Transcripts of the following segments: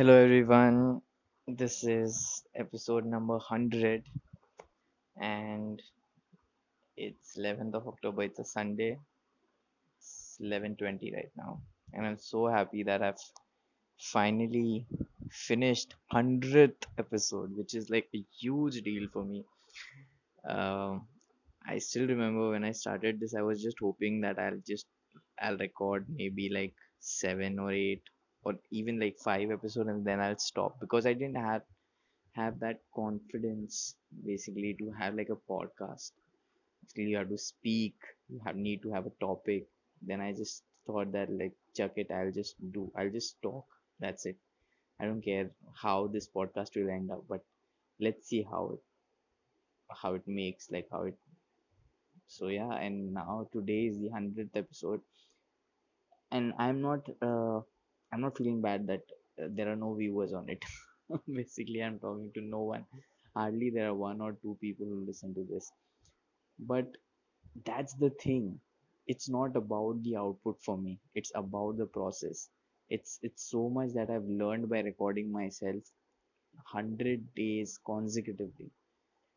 Hello everyone, this is episode number 100 and it's 11th of October, it's a Sunday, it's 11:20 right now and I'm so happy that I've finally finished 100th episode which is like a huge deal for me. Um, I still remember when I started this I was just hoping that I'll just I'll record maybe like 7 or 8 or even like 5 episodes and then I'll stop because I didn't have have that confidence basically to have like a podcast. Basically you have to speak you have need to have a topic. Then i just thought that like chuck it i'll just do i'll just talk. That's it. I don't care how this podcast will end up but let's see how it how it makes like how it so yeah and now today is the 100th episode. And i'm not uh, i'm not feeling bad that uh, there are no viewers on it. Basically i'm talking to no one. Hardly there are one or two people who listen to this. But that's the thing. It's not about the output for me. It's about the process. It's it's so much that i've learned by recording myself 100 days consecutively.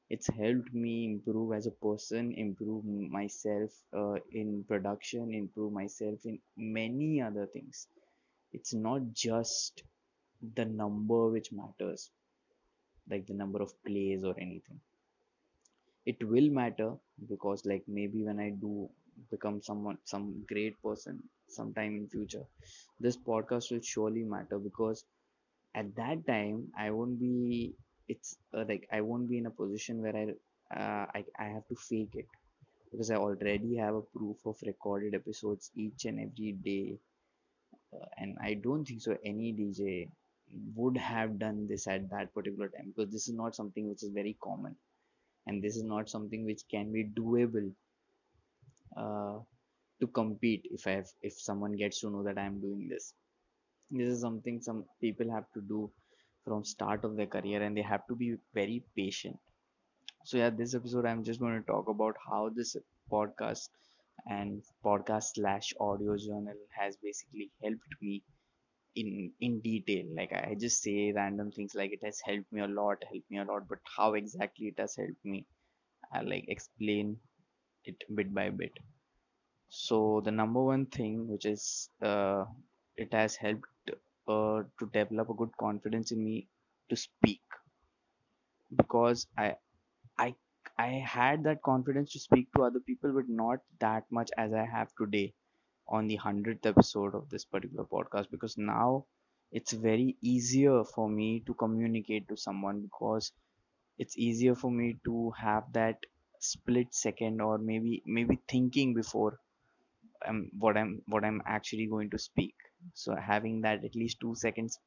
It's helped me improve as a person improve myself uh, in production improve myself in many other things it's not just the number which matters like the number of plays or anything. It will matter because like maybe when i do become someone some great person sometime in future this podcast will surely matter because at that time i won't be it's uh, like i won't be in a position where i uh, I, I have to fake it because i already have a proof of recorded episodes each and every day and i don't think so any dj would have done this at that particular time because this is not something which is very common and this is not something which can be doable uh, to compete if I have, if someone gets to know that I am doing this. This is something some people have to do from start of their career and they have to be very patient. So yeah, this episode I'm just going to talk about how this podcast and podcast slash audio journal has basically helped me in in detail. Like i just say random things like it has helped me a lot helped me a lot but how exactly it has helped me i like explain it bit by bit. So the number one thing which is uh, it has helped uh, to develop a good confidence in me to speak. Because i i had that confidence to speak to other people but not that much as i have today on the 100th episode of this particular podcast because now it's very easier for me to communicate to someone because it's easier for me to have that split second or maybe maybe thinking before I'm what I'm what I'm actually going to speak. So having that at least two seconds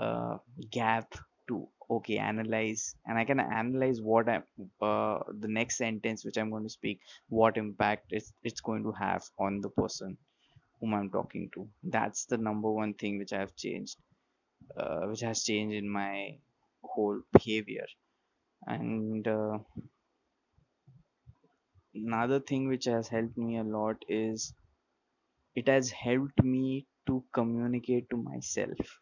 uh, gap to okay analyze and I can analyze what I'm uh, the next sentence which I'm going to speak what impact it's it's going to have on the person whom I'm talking to. That's the number one thing which I have changed uh, which has changed in my whole behavior. And uh, another thing which has helped me a lot is it has helped me to communicate to myself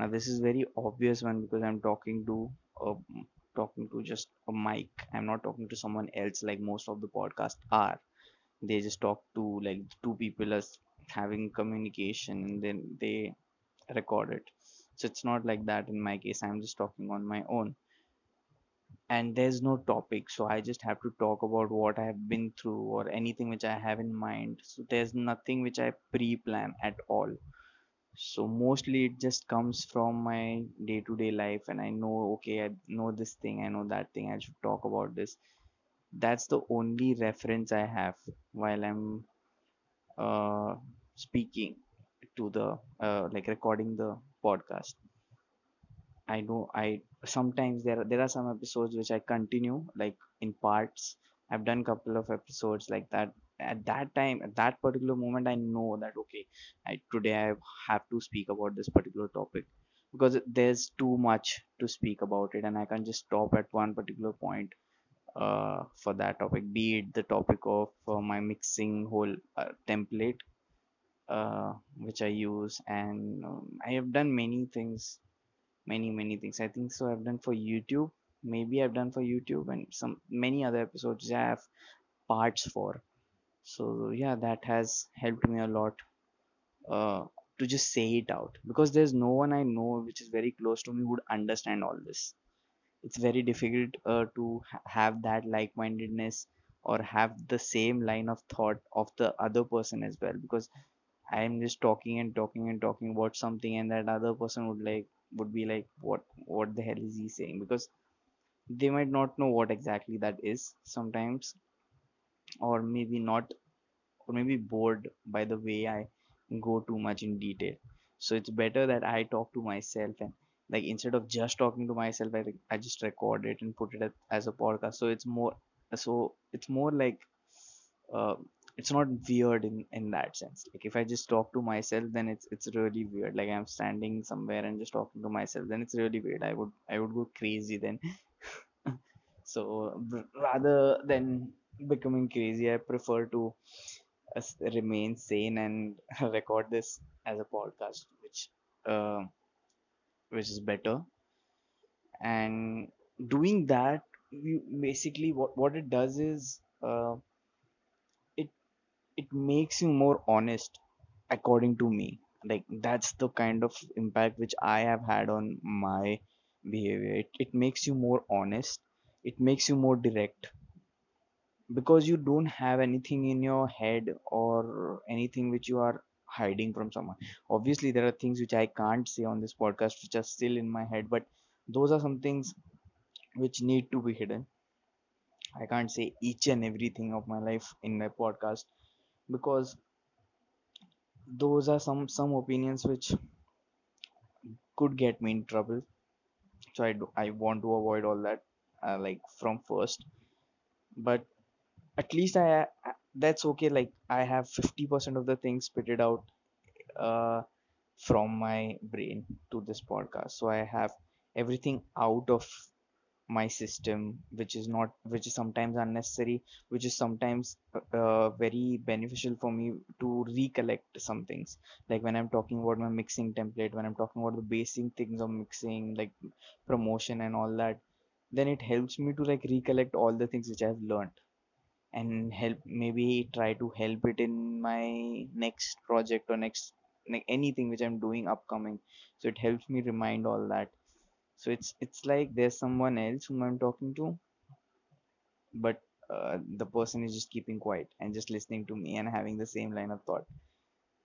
now this is very obvious one because i'm talking to a, talking to just a mic. I'm not talking to someone else like most of the podcasts are. They just talk to like two people as having communication and then they record it. So it's not like that in my case. I'm just talking on my own. And there's no topic. So i just have to talk about what i have been through or anything which i have in mind. So there's nothing which i pre-plan at all so mostly it just comes from my day-to-day life and i know okay i know this thing i know that thing i should talk about this that's the only reference i have while i'm uh, speaking to the uh, like recording the podcast I know I sometimes there are, there are some episodes which I continue like in parts. I've done couple of episodes like that. At that time, at that particular moment, I know that okay, I today I have to speak about this particular topic because there's too much to speak about it, and I can't just stop at one particular point uh, for that topic. Be it the topic of uh, my mixing whole uh, template uh, which I use, and um, I have done many things, many many things. I think so. I've done for YouTube. Maybe I've done for YouTube and some many other episodes I have parts for. So yeah, that has helped me a lot uh, to just say it out. Because there's no one I know which is very close to me would understand all this. It's very difficult uh, to ha- have that like-mindedness or have the same line of thought of the other person as well. Because I am just talking and talking and talking about something and that other person would like would be like what what the hell is he saying? Because they might not know what exactly that is sometimes or maybe not or maybe bored by the way I go too much in detail. So it's better that I talk to myself and like instead of just talking to myself, I, I just record it and put it as a podcast. So it's more so it's more like uh, it's not weird in in that sense. Like if I just talk to myself, then it's it's really weird. Like I'm standing somewhere and just talking to myself, then it's really weird. I would I would go crazy then. So rather than becoming crazy, I prefer to as- remain sane and record this as a podcast which uh, which is better. And doing that you basically what, what it does is uh, it it makes you more honest according to me. Like that's the kind of impact which i have had on my behavior. It, it makes you more honest. It makes you more direct because you don't have anything in your head or anything which you are hiding from someone. Obviously there are things which i can't say on this podcast which are still in my head but those are some things which need to be hidden. I can't say each and everything of my life in my podcast because those are some some opinions which could get me in trouble. So i do, i want to avoid all that uh, like from first. But at least I, that's okay like i have 50% of the things spitted out uh, from my brain to this podcast. So i have everything out of my system which is not which is sometimes unnecessary which is sometimes uh, very beneficial for me to recollect some things. Like when i'm talking about my mixing template when i'm talking about the basic things of mixing like promotion and all that then it helps me to like recollect all the things which i've learned and help maybe try to help it in my next project or next like anything which i'm doing upcoming. So it helps me remind all that. So it's it's like there's someone else whom i'm talking to but uh, the person is just keeping quiet and just listening to me and having the same line of thought.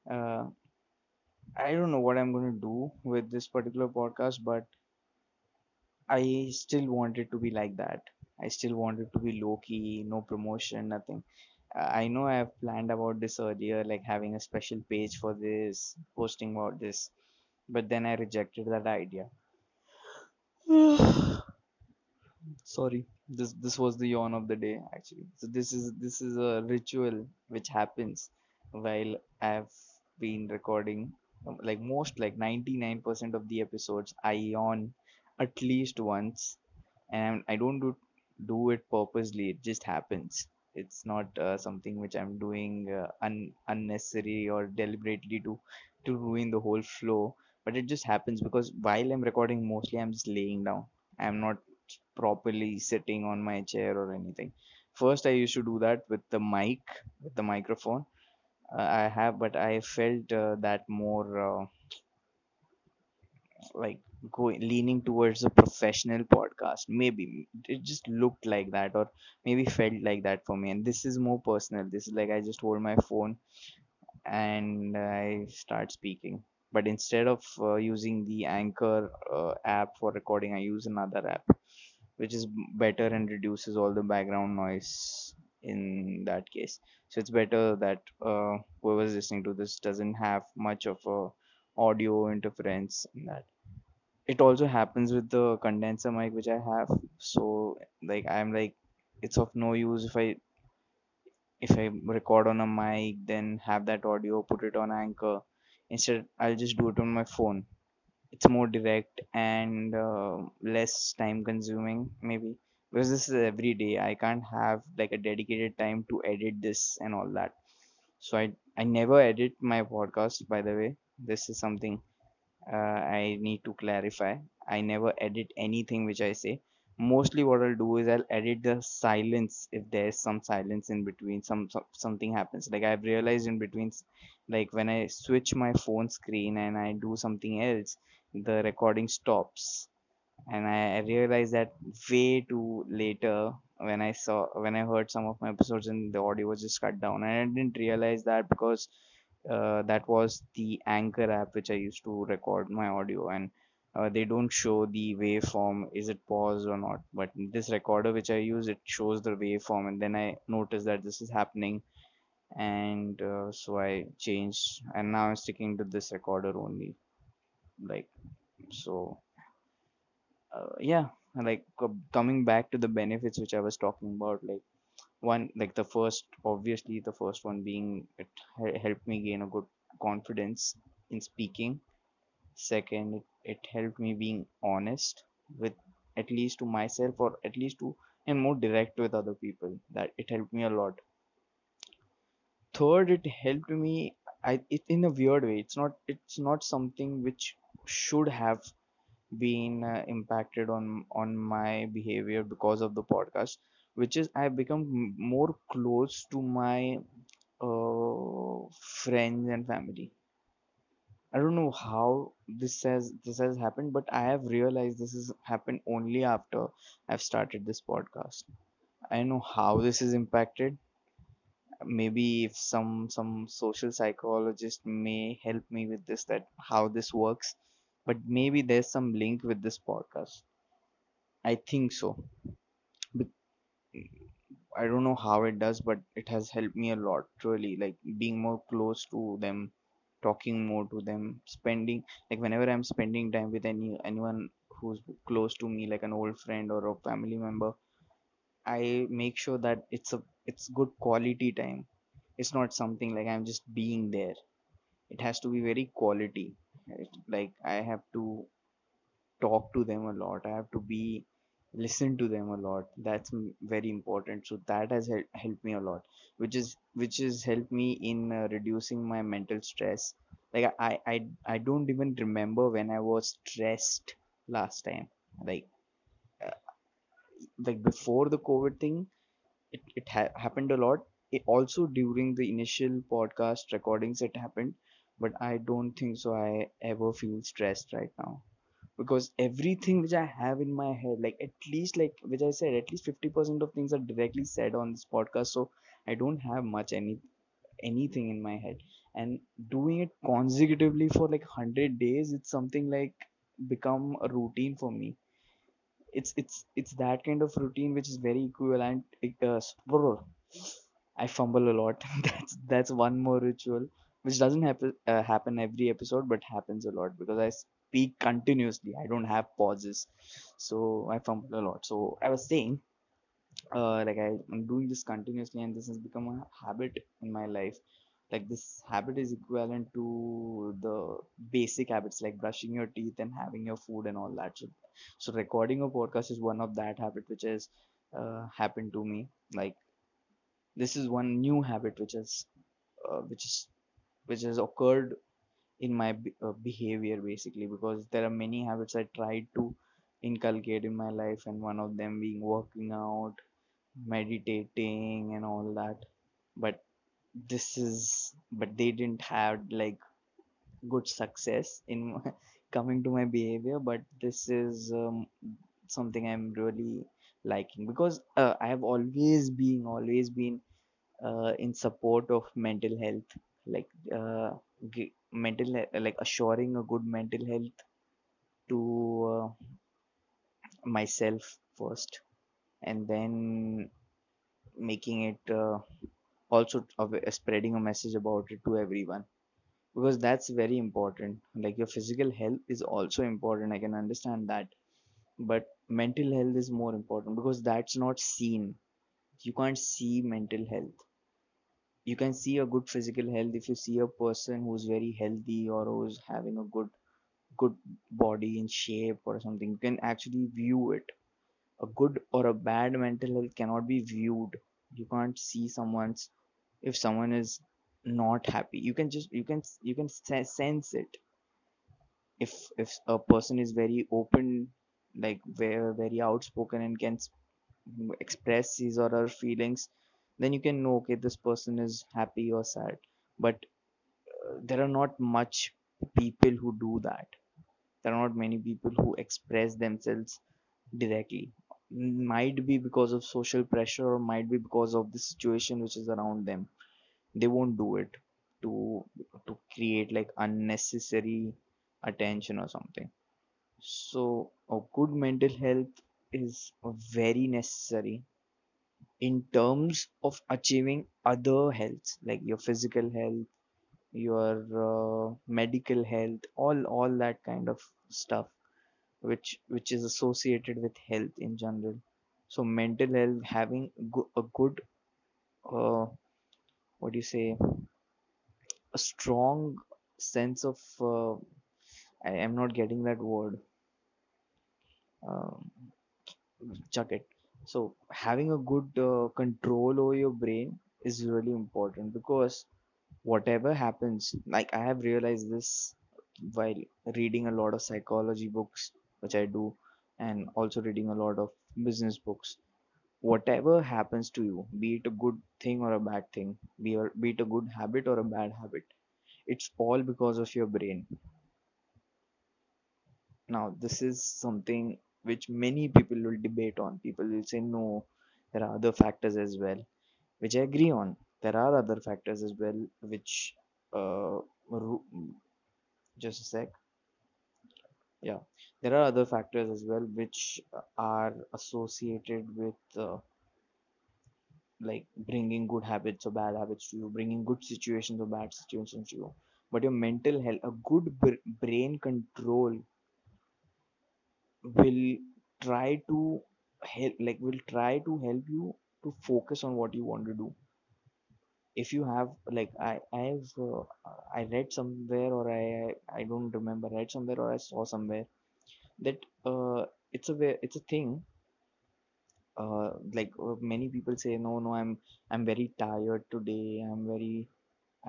Uh, i don't know what i'm going to do with this particular podcast but i still want it to be like that i still wanted to be low key no promotion nothing. Uh, i know i have planned about this earlier like having a special page for this posting about this but then i rejected that idea. Sorry. This this was the yawn of the day actually. So this is this is a ritual which happens while i've been recording um, like most like 99% of the episodes i yawn at least once and i don't do do it purposely it just happens it's not uh, something which i'm doing uh, un- unnecessary or deliberately to to ruin the whole flow but it just happens because while i'm recording mostly i'm just laying down i'm not properly sitting on my chair or anything. First, I used to do that with the mic, with the microphone. Uh, I have, but I felt uh, that more uh, like going leaning towards a professional podcast. Maybe it just looked like that, or maybe felt like that for me. And this is more personal. This is like I just hold my phone and I start speaking. But instead of uh, using the Anchor uh, app for recording, I use another app which is better and reduces all the background noise in that case so it's better that uh, whoever's listening to this doesn't have much of a audio interference in that it also happens with the condenser mic which i have. So like i'm like it's of no use if i if i record on a mic then have that audio put it on anchor. Instead i'll just do it on my phone. It's more direct and uh, less time consuming maybe. Because this is every day. I can't have like a dedicated time to edit this and all that. So i i never edit my podcast by the way. This is something uh, I need to clarify. I never edit anything which I say. Mostly, what I'll do is I'll edit the silence if there's some silence in between. Some, some something happens. Like I've realized in between, like when I switch my phone screen and I do something else, the recording stops. And I, realized that way too later when I saw when I heard some of my episodes and the audio was just cut down. And I didn't realize that because uh, that was the Anchor app which I used to record my audio. And uh, they don't show the waveform is it paused or not. But this recorder which I use it shows the waveform. And then I noticed that this is happening. And uh, so I changed and now I'm sticking to this recorder only. Like so uh, yeah like coming back to the benefits which I was talking about like one like the first obviously the first one being it helped me gain a good confidence in speaking. Second it, it helped me being honest with at least to myself or at least to and more direct with other people. That it helped me a lot. Third it helped me i it in a weird way. It's not it's not something which should have been uh, impacted on on my behavior because of the podcast which is i've become more close to my uh, friends and family. I don't know how this has this has happened but i have realized this has happened only after i've started this podcast. I know how this is impacted. Maybe if some some social psychologist may help me with this that how this works but maybe there's some link with this podcast. I think so I don't know how it does, but it has helped me a lot, really. Like being more close to them, talking more to them, spending like whenever I'm spending time with any anyone who's close to me, like an old friend or a family member, I make sure that it's a it's good quality time. It's not something like I'm just being there. It has to be very quality. right? Like I have to talk to them a lot. I have to be listen to them a lot. That's very important. So that has hel- helped me a lot, which is which has helped me in uh, reducing my mental stress. Like I, I I don't even remember when I was stressed last time. Like like before the COVID thing, it it ha- happened a lot. It also during the initial podcast recordings it happened, but I don't think so. I ever feel stressed right now because everything which I have in my head, like at least like which I said, at least 50% of things are directly said on this podcast. So I don't have much any anything in my head. And doing it consecutively for like one hundred days, it's something like become a routine for me. It's it's it's that kind of routine which is very equivalent. Uh, I fumble a lot. that's that's one more ritual which doesn't happen uh, happen every episode, but happens a lot because I speak continuously. I don't have pauses, so I fumble a lot. So I was saying, uh, like I, I'm doing this continuously, and this has become a habit in my life. Like this habit is equivalent to the basic habits like brushing your teeth and having your food and all that. So, so recording a podcast is one of that habit which has uh, happened to me. Like this is one new habit which has uh, which is which has occurred in my be- uh, behavior basically because there are many habits i tried to inculcate in my life and one of them being working out meditating and all that. But this is but they didn't have like good success in coming to my behavior but this is um, something i'm really liking. Because uh, i have always been always been uh, in support of mental health. Like uh, mental like assuring a good mental health to uh, myself first and then making it uh, also spreading a message about it to everyone. Because that's very important. Like your physical health is also important. I can understand that. But mental health is more important because that's not seen. You can't see mental health you can see a good physical health. If you see a person who's very healthy or who's having a good good body in shape or something you can actually view it. A good or a bad mental health cannot be viewed. You can't see someone's if someone is not happy. You can just you can you can sense it. If if a person is very open like very very outspoken and can express his or her feelings then you can know okay this person is happy or sad. But uh, there are not much people who do that. There are not many people who express themselves directly. Might be because of social pressure or might be because of the situation which is around them. They won't do it to to create like unnecessary attention or something. So a good mental health is very necessary in terms of achieving other health like your physical health your uh, medical health all all that kind of stuff which which is associated with health in general. So mental health having a good uh, what do you say a strong sense of uh, I am not getting that word. Um, chuck it so having a good uh, control over your brain is really important because whatever happens like i have realized this while reading a lot of psychology books which i do and also reading a lot of business books. Whatever happens to you be it a good thing or a bad thing be, a, be it a good habit or a bad habit it's all because of your brain. Now this is something which many people will debate on. People will say no there are other factors as well which i agree on. There are other factors as well which uh, just a sec. Yeah. There are other factors as well which are associated with uh, like bringing good habits or bad habits to you bringing good situations or bad situations to you. But your mental health a good br- brain control will try to help like will try to help you to focus on what you want to do. If you have like i i have uh, i read somewhere or i i don't remember read somewhere or i saw somewhere that uh, it's a it's a thing uh, like uh, many people say no no i'm i'm very tired today. I'm very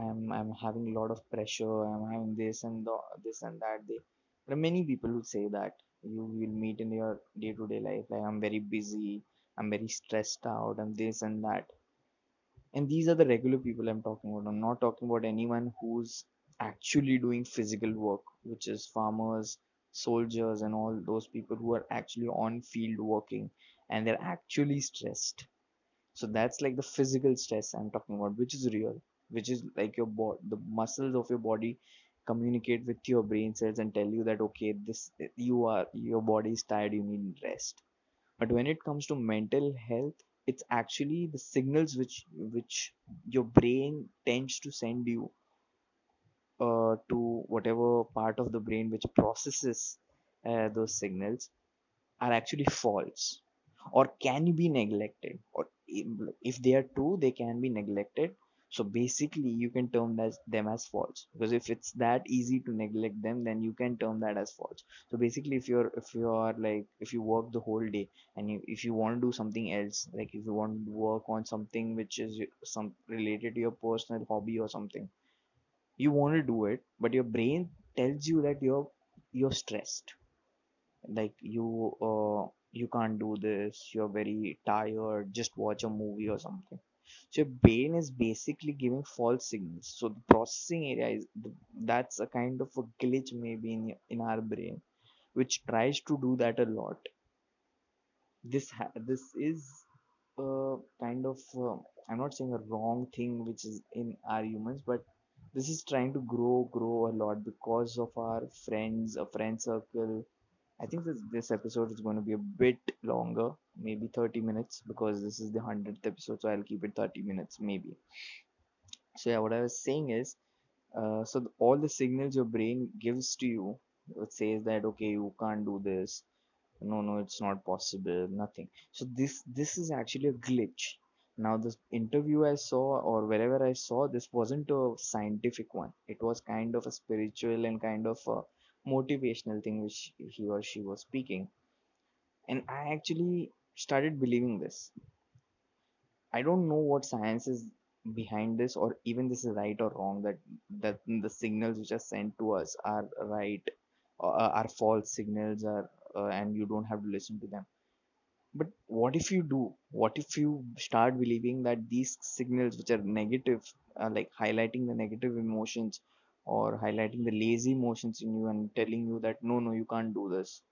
i'm i'm having a lot of pressure. I'm having this and the, this and that. They, there are many people who say that you will meet in your day-to-day life. Like i'm very busy i'm very stressed out and this and that. And these are the regular people i'm talking about. I'm not talking about anyone who's actually doing physical work which is farmers soldiers and all those people who are actually on field working and they're actually stressed. So that's like the physical stress i'm talking about which is real which is like your body the muscles of your body communicate with your brain cells and tell you that okay this you are your body is tired you need rest. But when it comes to mental health it's actually the signals which which your brain tends to send you uh, to whatever part of the brain which processes uh, those signals are actually false or can be neglected or if they are true they can be neglected so basically you can term as them as false. Because if it's that easy to neglect them then you can term that as false. So basically if you're if you are like if you work the whole day and you, if you want to do something else like if you want to work on something which is some related to your personal hobby or something you want to do it but your brain tells you that you're you're stressed. Like you uh, you can't do this you're very tired just watch a movie or something so your brain is basically giving false signals. So the processing area is that's a kind of a glitch maybe in in our brain which tries to do that a lot. This this is a kind of uh, i'm not saying a wrong thing which is in our humans but this is trying to grow grow a lot because of our friends a friend circle i think this, this episode is going to be a bit longer maybe 30 minutes because this is the 100th episode so i'll keep it 30 minutes maybe. So yeah what i was saying is uh, so the, all the signals your brain gives to you it says that okay you can't do this no no it's not possible nothing. So this this is actually a glitch. Now this interview i saw or wherever i saw this wasn't a scientific one. It was kind of a spiritual and kind of a motivational thing which he or she was speaking. And i actually started believing this. I don't know what science is behind this or even this is right or wrong that that the signals which are sent to us are right or are false signals are uh, and you don't have to listen to them. But what if you do? What if you start believing that these signals which are negative uh, like highlighting the negative emotions or highlighting the lazy motions in you and telling you that no no you can't do this.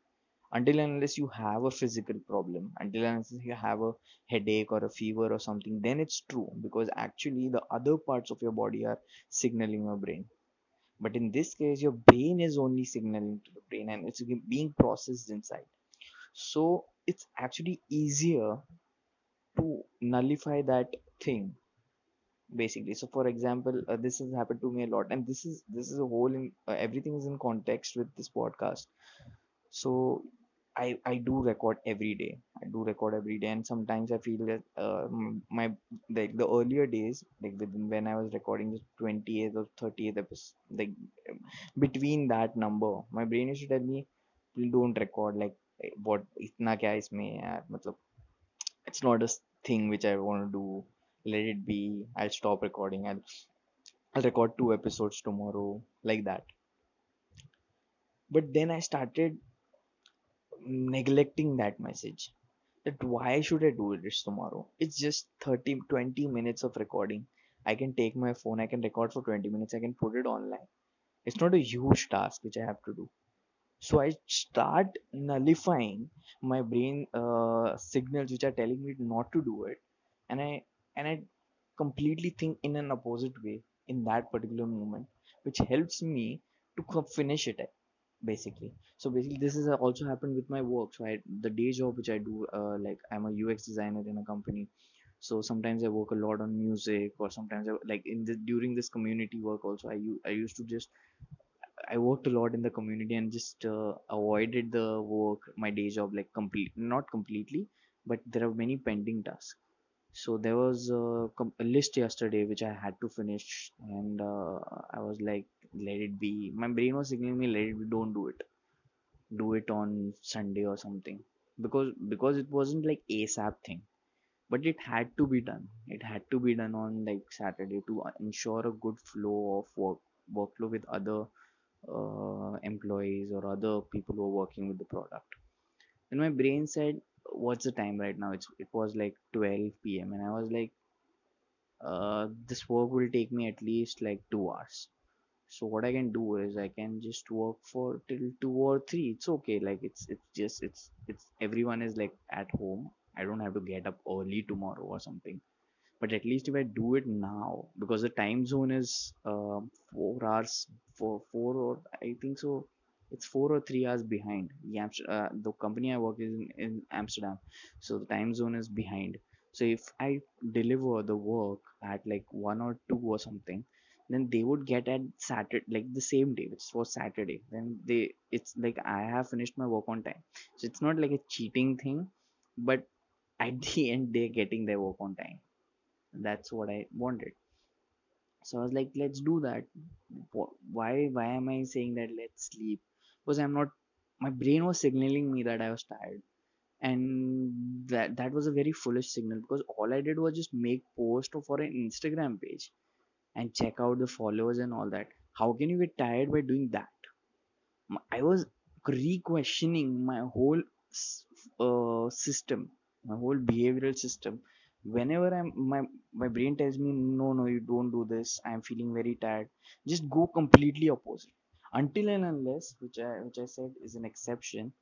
Until unless you have a physical problem until unless you have a headache or a fever or something then it's true because actually the other parts of your body are signaling your brain. But in this case your brain is only signaling to the brain and it's being processed inside. So it's actually easier to nullify that thing basically. So for example uh, this has happened to me a lot and this is this is a whole in uh, everything is in context with this podcast. So i i do record every day. I do record every day and sometimes i feel that uh, my like the earlier days like within when i was recording the 20th or 30th episode like between that number my brain used to tell me don't record like eh, what itna kya isme yaar? Matlab it's not a thing which i want to do. Let it be. I'll stop recording. I'll I'll record two episodes tomorrow like that." But then I started neglecting that message that why should I do this tomorrow? It's just 30 20 minutes of recording. I can take my phone, I can record for 20 minutes, I can put it online. It's not a huge task which I have to do. So I start nullifying my brain uh, signals which are telling me not to do it, and I and I completely think in an opposite way in that particular moment, which helps me to finish it basically. So basically this has also happened with my work so i the day job which i do uh, like i'm a ux designer in a company. So sometimes i work a lot on music or sometimes I, like in the during this community work also I used to just i worked a lot in the community and just uh, avoided the work my day job like complete not completely but there are many pending tasks so there was a, a list yesterday which i had to finish and uh, i was like let it be. My brain was signaling me let it be don't do it. Do it on Sunday or something. Because because it wasn't like ASAP thing but it had to be done. It had to be done on like Saturday to ensure a good flow of work workflow with other uh, employees or other people who are working with the product. And my brain said what's the time right now? It's it was like 12 p.m and i was like uh, this work will take me at least like two hours. So what i can do is i can just work for till two or three. It's okay. Like it's it's just it's it's everyone is like at home. I don't have to get up early tomorrow or something. But at least if i do it now because the time zone is uh, four hours for four or i think so it's four or three hours behind. The, uh, the company i work in, in amsterdam. So the time zone is behind. So if i deliver the work at like one or two or something then they would get at saturday like the same day which was saturday. Then they it's like i have finished my work on time. So it's not like a cheating thing but at the end they're getting their work on time. That's what i wanted. So i was like let's do that. Why why am i saying that let's sleep because i'm not my brain was signaling me that i was tired. And that that was a very foolish signal because all i did was just make post for an instagram page and check out the followers and all that. How can you get tired by doing that? I was re-questioning my whole uh, system my whole behavioral system. Whenever i'm my my brain tells me no no you don't do this. I'm feeling very tired. Just go completely opposite until and unless which i which i said is an exception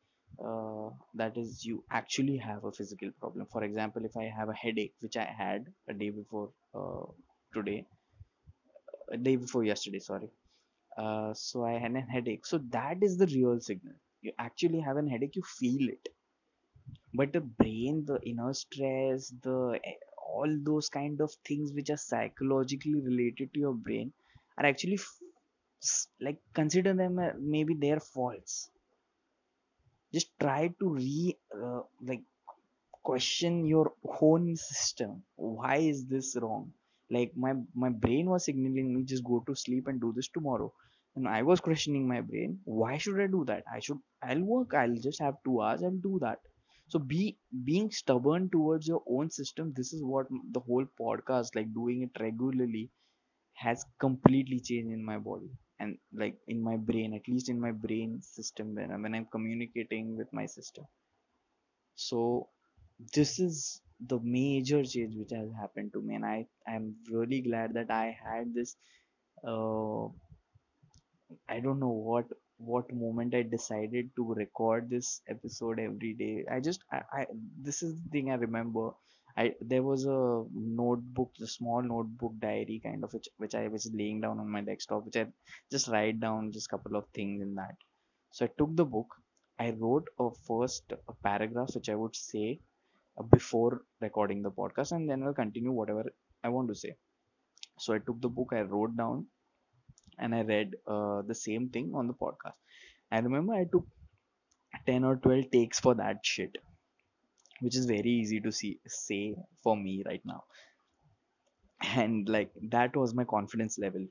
uh, that is you actually have a physical problem. For example if i have a headache which i had a day before uh, today a day before yesterday sorry uh, so i had a headache. So that is the real signal. You actually have an headache you feel it. But the brain the inner stress the eh, all those kind of things which are psychologically related to your brain are actually like consider them uh, maybe their faults. Just try to re uh, like question your own system. Why is this wrong? Like my my brain was signaling me just go to sleep and do this tomorrow. And i was questioning my brain. Why should i do that? I should i'll work. I'll just have two hours. I'll do that. So be being stubborn towards your own system this is what the whole podcast like doing it regularly has completely changed in my body and like in my brain at least in my brain system when, I'm, when i'm communicating with my system. So this is the major change which has happened to me and i i'm really glad that i had this uh, i don't know what what moment i decided to record this episode every day. I just i, I this is the thing i remember I there was a notebook, a small notebook diary kind of which which I was laying down on my desktop, which I just write down just couple of things in that. So I took the book, I wrote a first a paragraph which I would say uh, before recording the podcast, and then I'll continue whatever I want to say. So I took the book, I wrote down, and I read uh, the same thing on the podcast. I remember I took 10 or 12 takes for that shit which is very easy to see say for me right now. And like that was my confidence level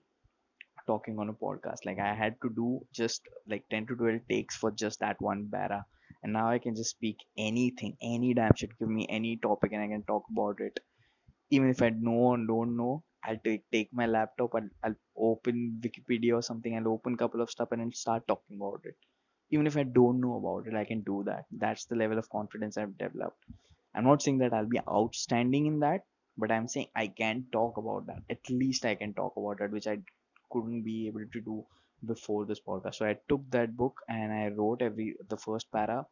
talking on a podcast. Like i had to do just like 10 to 12 takes for just that one bara. And now i can just speak anything any damn shit. Give me any topic and i can talk about it. Even if i know and don't know i'll take, take my laptop I'll, I'll open wikipedia or something. I'll open couple of stuff and then start talking about it even if I don't know about it, I can do that. That's the level of confidence I've developed. I'm not saying that I'll be outstanding in that, but I'm saying I can talk about that. At least I can talk about it, which I couldn't be able to do before this podcast. So I took that book and I wrote every the first para.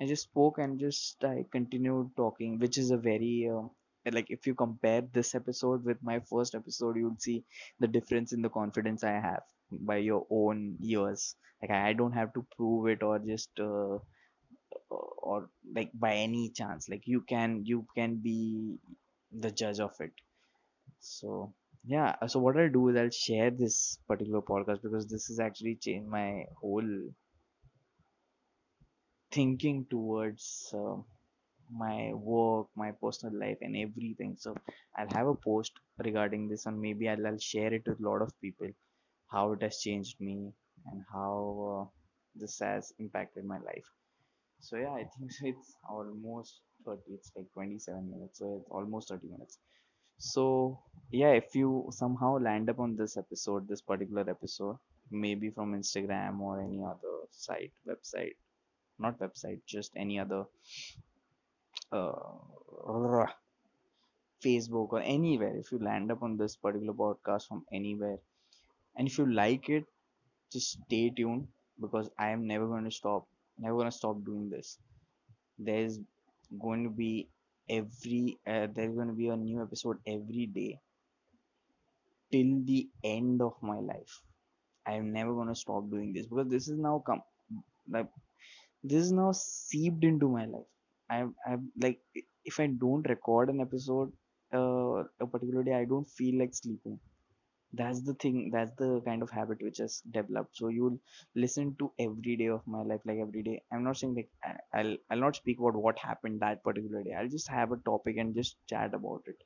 I just spoke and just I continued talking, which is a very uh, like if you compare this episode with my first episode, you'll see the difference in the confidence I have by your own ears. Like i don't have to prove it or just uh, or like by any chance. Like you can you can be the judge of it. So yeah. So what i'll do is i'll share this particular podcast because this has actually changed my whole thinking towards uh, my work my personal life and everything. So i'll have a post regarding this and maybe i'll, I'll share it with a lot of people how it has changed me and how uh, this has impacted my life. So yeah i think it's almost 30 it's like 27 minutes so it's almost 30 minutes. So yeah if you somehow land up on this episode this particular episode maybe from instagram or any other site website not website just any other uh, facebook or anywhere if you land up on this particular podcast from anywhere and if you like it just stay tuned because i am never going to stop never going to stop doing this. There's going to be every uh, there's going to be a new episode every day till the end of my life. I am never going to stop doing this because this is now come like this is now seeped into my life. I i like if i don't record an episode uh, a particular day i don't feel like sleeping that's the thing that's the kind of habit which has developed. So you'll listen to every day of my life like every day. I'm not saying like i'll i'll not speak about what happened that particular day. I'll just have a topic and just chat about it.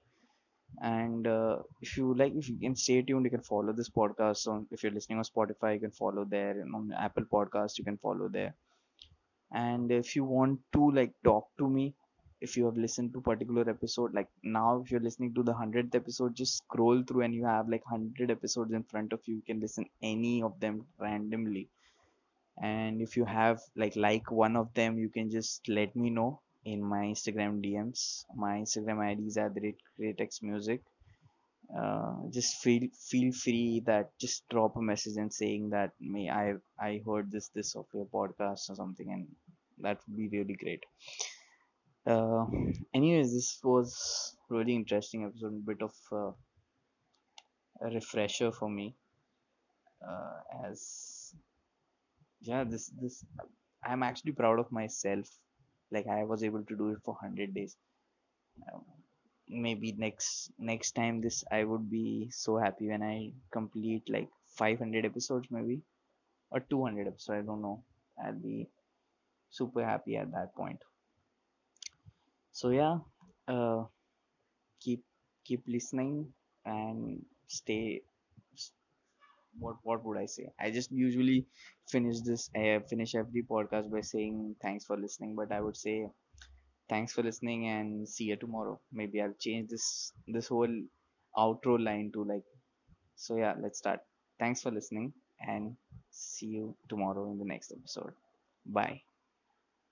And uh, if you like if you can stay tuned you can follow this podcast on if you're listening on spotify you can follow there. And on apple podcast you can follow there. And if you want to like talk to me if you have listened to particular episode like now if you're listening to the 100th episode just scroll through and you have like 100 episodes in front of you. You can listen any of them randomly. And if you have like like one of them you can just let me know in my instagram dms my instagram id is at the rate music uh, just feel feel free that just drop a message and saying that me i i heard this this of your podcast or something and that would be really great uh, anyways this was really interesting episode a bit of uh, a refresher for me. Uh, as yeah this this i'm actually proud of myself. Like i was able to do it for 100 days. Um, maybe next next time this i would be so happy when i complete like 500 episodes maybe or 200 episodes i don't know. I'll be super happy at that point so yeah uh, keep keep listening and stay what what would i say? I just usually finish this uh, finish every podcast by saying thanks for listening but i would say thanks for listening and see you tomorrow. Maybe i'll change this this whole outro line to like so yeah let's start. Thanks for listening and see you tomorrow in the next episode. Bye